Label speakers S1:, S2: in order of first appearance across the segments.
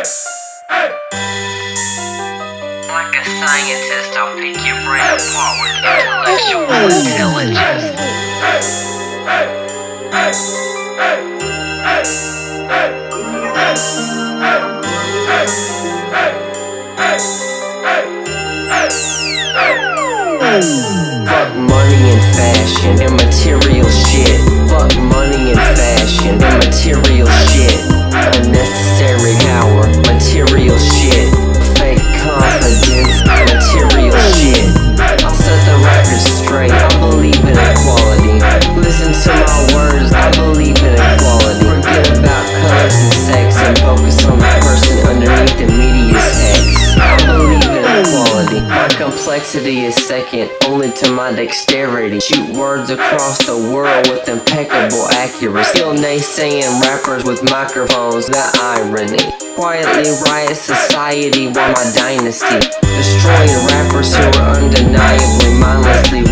S1: Like a scientist, I'll pick your brain apart with intellectual intelligence. Fuck money and fashion and material shit. Fuck money. Ability is second only to my dexterity. Shoot words across the world with impeccable accuracy. Still naysaying rappers with microphones, the irony. Quietly riot society while my dynasty. Destroying rappers who are undeniably mindlessly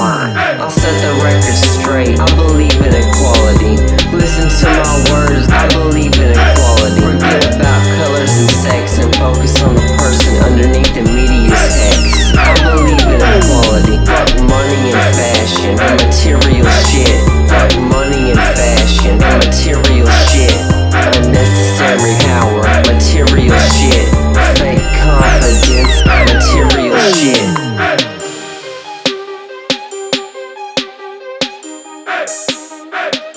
S1: fine. I'll set the record straight. I believe in equality. Listen to my words. I believe in equality. Forget about colors and sex and focus on the person underneath the media's hex. I believe in equality. Fuck money and fashion material shit. hey, hey.